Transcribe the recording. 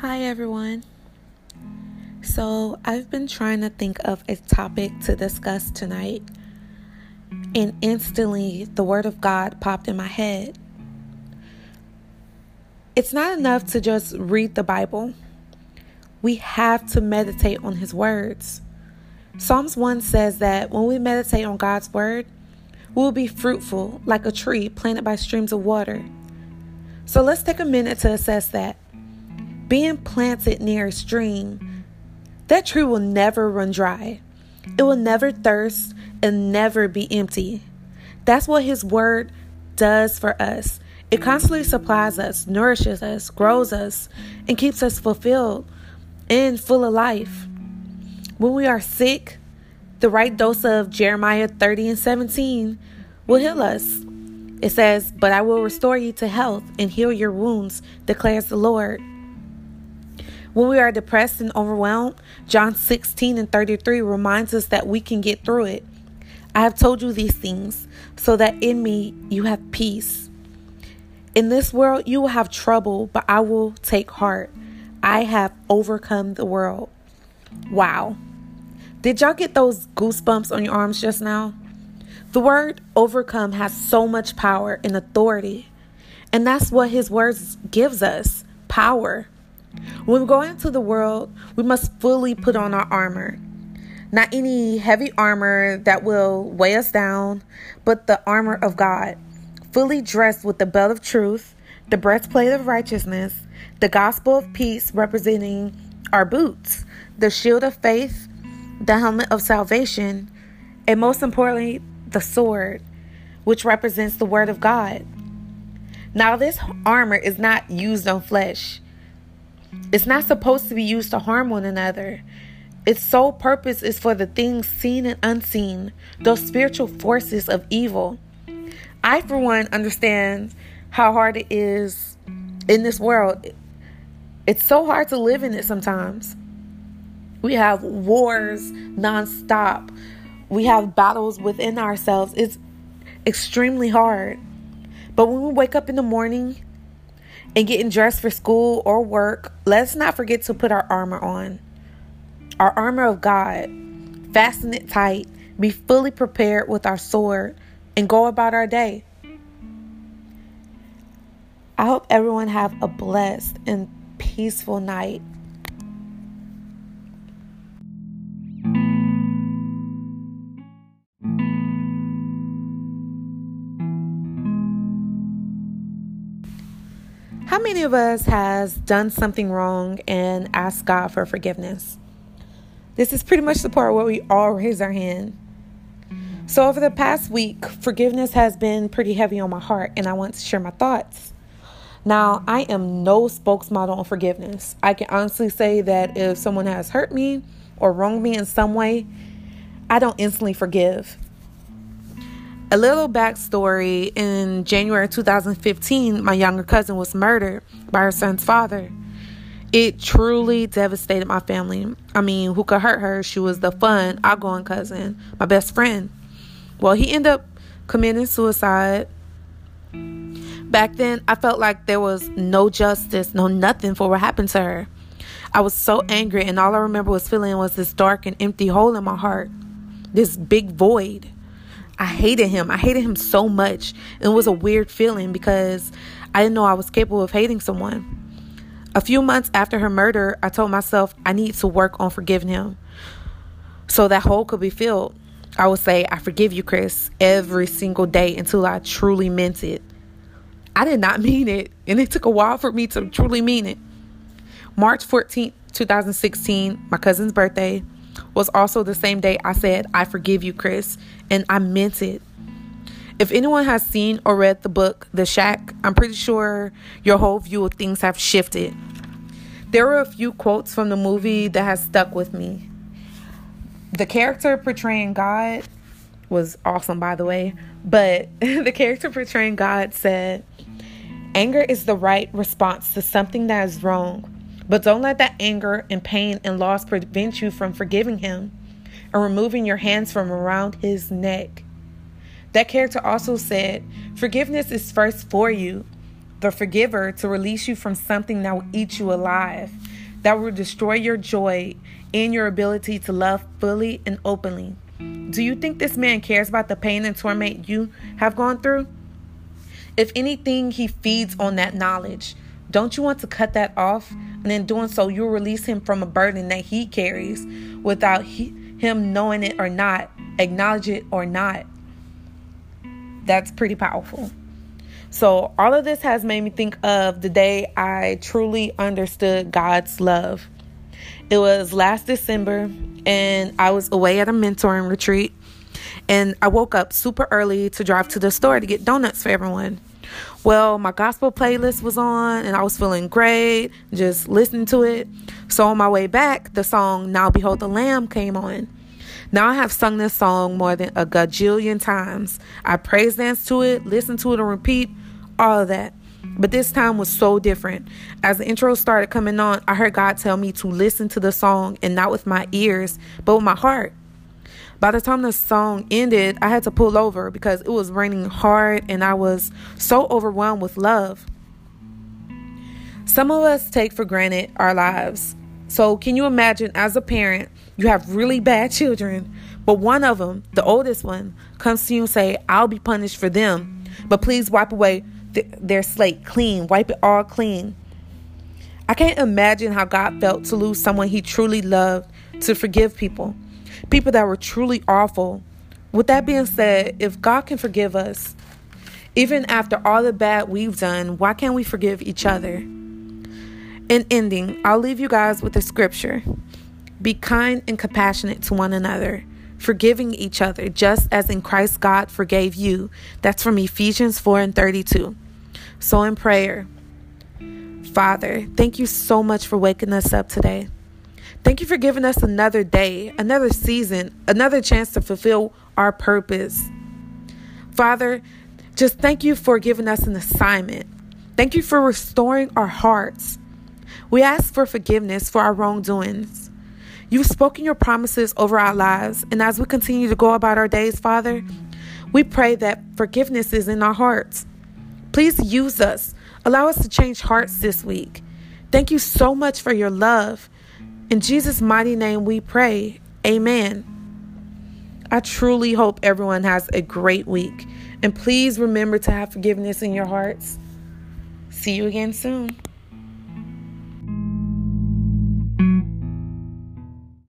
Hi, everyone. So, I've been trying to think of a topic to discuss tonight, and instantly the Word of God popped in my head. It's not enough to just read the Bible, we have to meditate on His words. Psalms 1 says that when we meditate on God's Word, we will be fruitful like a tree planted by streams of water. So, let's take a minute to assess that being planted near a stream, that tree will never run dry. It will never thirst and never be empty. That's what His Word does for us. It constantly supplies us, nourishes us, grows us, and keeps us fulfilled and full of life. When we are sick, the right dose of Jeremiah 30 and 17 will heal us. It says, But I will restore you to health and heal your wounds, declares the Lord. When we are depressed and overwhelmed, John 16 and 33 reminds us that we can get through it. I have told you these things so that in me you have peace. In this world you will have trouble, but I will take heart. I have overcome the world. Wow. Did y'all get those goosebumps on your arms just now? The word overcome has so much power and authority. And that's what his words gives us power. When we go into the world, we must fully put on our armor. Not any heavy armor that will weigh us down, but the armor of God, fully dressed with the belt of truth, the breastplate of righteousness, the gospel of peace representing our boots, the shield of faith, the helmet of salvation, and most importantly, the sword, which represents the word of God. Now, this armor is not used on flesh. It's not supposed to be used to harm one another. Its sole purpose is for the things seen and unseen, those spiritual forces of evil. I, for one, understand how hard it is in this world. It's so hard to live in it sometimes. We have wars nonstop, we have battles within ourselves. It's extremely hard. But when we wake up in the morning and getting dressed for school or work, let's not forget to put our armor on. Our armor of God. Fasten it tight. Be fully prepared with our sword and go about our day. I hope everyone have a blessed and peaceful night. How many of us has done something wrong and asked God for forgiveness? This is pretty much the part where we all raise our hand. So over the past week, forgiveness has been pretty heavy on my heart and I want to share my thoughts. Now, I am no spokesmodel on forgiveness. I can honestly say that if someone has hurt me or wronged me in some way, I don't instantly forgive. A little backstory in January 2015, my younger cousin was murdered by her son's father. It truly devastated my family. I mean, who could hurt her? She was the fun, outgoing cousin, my best friend. Well, he ended up committing suicide. Back then, I felt like there was no justice, no nothing for what happened to her. I was so angry, and all I remember was feeling was this dark and empty hole in my heart, this big void. I hated him. I hated him so much. It was a weird feeling because I didn't know I was capable of hating someone. A few months after her murder, I told myself I need to work on forgiving him so that hole could be filled. I would say, I forgive you, Chris, every single day until I truly meant it. I did not mean it, and it took a while for me to truly mean it. March 14th, 2016, my cousin's birthday, was also the same day I said, I forgive you, Chris, and I meant it. If anyone has seen or read the book, The Shack, I'm pretty sure your whole view of things have shifted. There were a few quotes from the movie that has stuck with me. The character portraying God was awesome, by the way, but the character portraying God said, Anger is the right response to something that is wrong but don't let that anger and pain and loss prevent you from forgiving him and removing your hands from around his neck. That character also said, Forgiveness is first for you, the forgiver, to release you from something that will eat you alive. that will destroy your joy and your ability to love fully and openly. Do you think this man cares about the pain and torment you have gone through? If anything, he feeds on that knowledge. Don't you want to cut that off? And in doing so, you'll release him from a burden that he carries without he, him knowing it or not, acknowledge it or not. That's pretty powerful. So, all of this has made me think of the day I truly understood God's love. It was last December, and I was away at a mentoring retreat. And I woke up super early to drive to the store to get donuts for everyone. Well, my gospel playlist was on and I was feeling great, just listening to it. So on my way back, the song Now Behold the Lamb came on. Now I have sung this song more than a gajillion times. I praise dance to it, listen to it and repeat, all of that. But this time was so different. As the intro started coming on, I heard God tell me to listen to the song and not with my ears, but with my heart. By the time the song ended, I had to pull over because it was raining hard and I was so overwhelmed with love. Some of us take for granted our lives. So, can you imagine as a parent, you have really bad children, but one of them, the oldest one, comes to you and say, "I'll be punished for them, but please wipe away th- their slate clean, wipe it all clean." I can't imagine how God felt to lose someone he truly loved to forgive people people that were truly awful. With that being said, if God can forgive us, even after all the bad we've done, why can't we forgive each other? In ending, I'll leave you guys with a scripture Be kind and compassionate to one another, forgiving each other, just as in Christ God forgave you. That's from Ephesians 4 and 32. So, in prayer, Father, thank you so much for waking us up today. Thank you for giving us another day, another season, another chance to fulfill our purpose. Father, just thank you for giving us an assignment. Thank you for restoring our hearts. We ask for forgiveness for our wrongdoings. You've spoken your promises over our lives, and as we continue to go about our days, Father, we pray that forgiveness is in our hearts. Please use us. Allow us to change hearts this week. Thank you so much for your love. In Jesus' mighty name we pray. Amen. I truly hope everyone has a great week. And please remember to have forgiveness in your hearts. See you again soon.